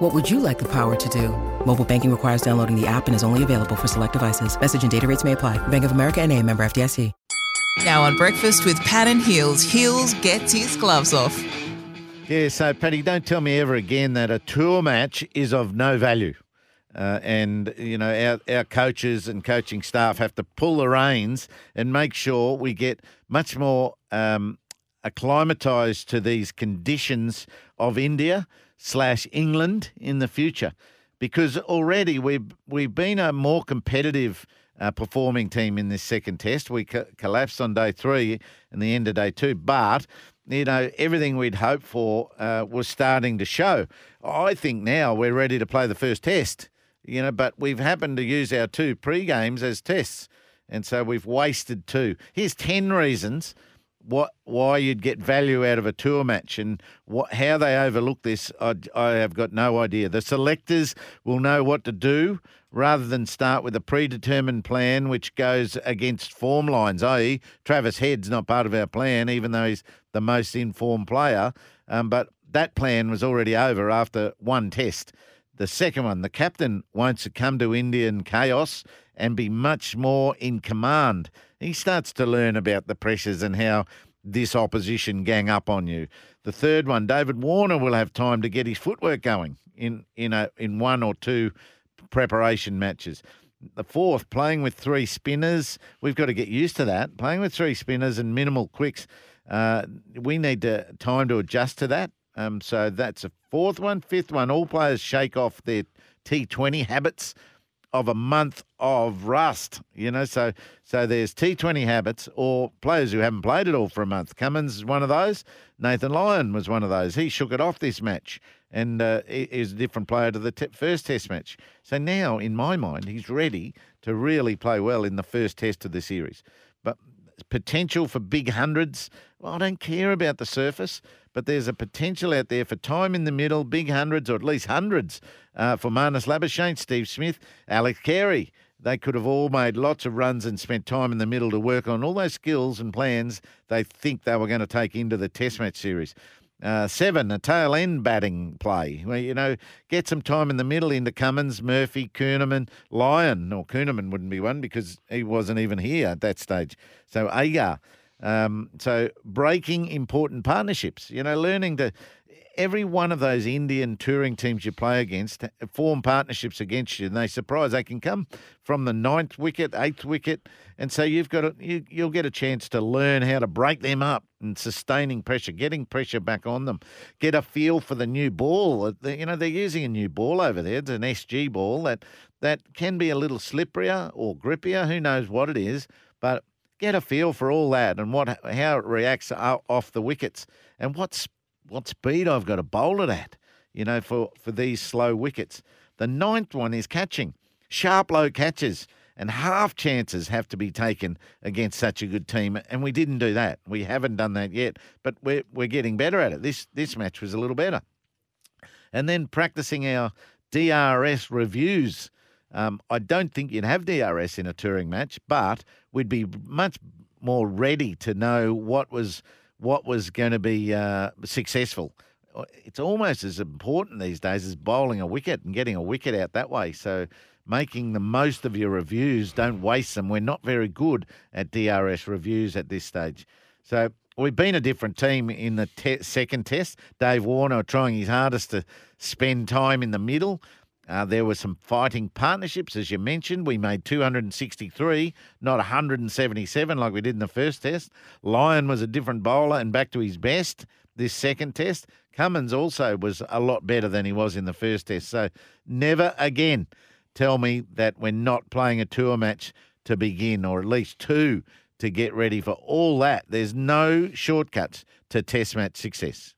What would you like the power to do? Mobile banking requires downloading the app and is only available for select devices. Message and data rates may apply. Bank of America and a member FDIC. Now on breakfast with Pat and Heals, Heals gets his gloves off. Yeah, so Paddy, don't tell me ever again that a tour match is of no value. Uh, and you know our, our coaches and coaching staff have to pull the reins and make sure we get much more um, acclimatized to these conditions of India slash England in the future, because already we've we've been a more competitive uh, performing team in this second test. We co- collapsed on day three and the end of day two, but you know everything we'd hoped for uh, was starting to show. I think now we're ready to play the first test you know, but we've happened to use our two pre games as tests. And so we've wasted two. Here's 10 reasons what why you'd get value out of a tour match and what how they overlook this I, I have got no idea. The selectors will know what to do rather than start with a predetermined plan which goes against form lines i.e travis head's not part of our plan even though he's the most informed player. Um, but that plan was already over after one test the second one, the captain won't succumb to Indian chaos and be much more in command. He starts to learn about the pressures and how this opposition gang up on you. The third one, David Warner will have time to get his footwork going in in a in one or two preparation matches. The fourth, playing with three spinners, we've got to get used to that. Playing with three spinners and minimal quicks, uh, we need to, time to adjust to that. Um, so that's a fourth one. Fifth one, all players shake off their T20 habits of a month of rust. You know, so so there's T20 habits or players who haven't played it all for a month. Cummins is one of those. Nathan Lyon was one of those. He shook it off this match and uh, is a different player to the t- first Test match. So now, in my mind, he's ready to really play well in the first Test of the series. But potential for big hundreds. Well, I don't care about the surface but there's a potential out there for time in the middle, big hundreds or at least hundreds uh, for Marnus Labuschagne, Steve Smith, Alex Carey. They could have all made lots of runs and spent time in the middle to work on all those skills and plans they think they were going to take into the Test match series. Uh, seven, a tail end batting play. Where, you know, get some time in the middle into Cummins, Murphy, Kuhnemann, Lyon. Or Kuhnemann wouldn't be one because he wasn't even here at that stage. So Agar. Um, so breaking important partnerships, you know, learning to every one of those Indian touring teams you play against form partnerships against you, and they surprise. They can come from the ninth wicket, eighth wicket, and so you've got a, you, you'll get a chance to learn how to break them up and sustaining pressure, getting pressure back on them, get a feel for the new ball. Uh, you know, they're using a new ball over there. It's an SG ball that that can be a little slipperier or grippier. Who knows what it is, but get a feel for all that and what how it reacts off the wickets and what's what speed I've got to bowl it at, you know, for, for these slow wickets. The ninth one is catching. Sharp low catches and half chances have to be taken against such a good team. And we didn't do that. We haven't done that yet, but we're, we're getting better at it. This, this match was a little better. And then practicing our DRS reviews um, I don't think you'd have DRS in a touring match, but we'd be much more ready to know what was what was going to be uh, successful. Uh, it's almost as important these days as bowling a wicket and getting a wicket out that way. So making the most of your reviews, don't waste them. We're not very good at DRS reviews at this stage. So we've been a different team in the te- second test. Dave Warner trying his hardest to spend time in the middle. Uh, there were some fighting partnerships, as you mentioned. We made 263, not 177 like we did in the first test. Lyon was a different bowler and back to his best this second test. Cummins also was a lot better than he was in the first test. So never again tell me that we're not playing a tour match to begin, or at least two to get ready for all that. There's no shortcuts to test match success.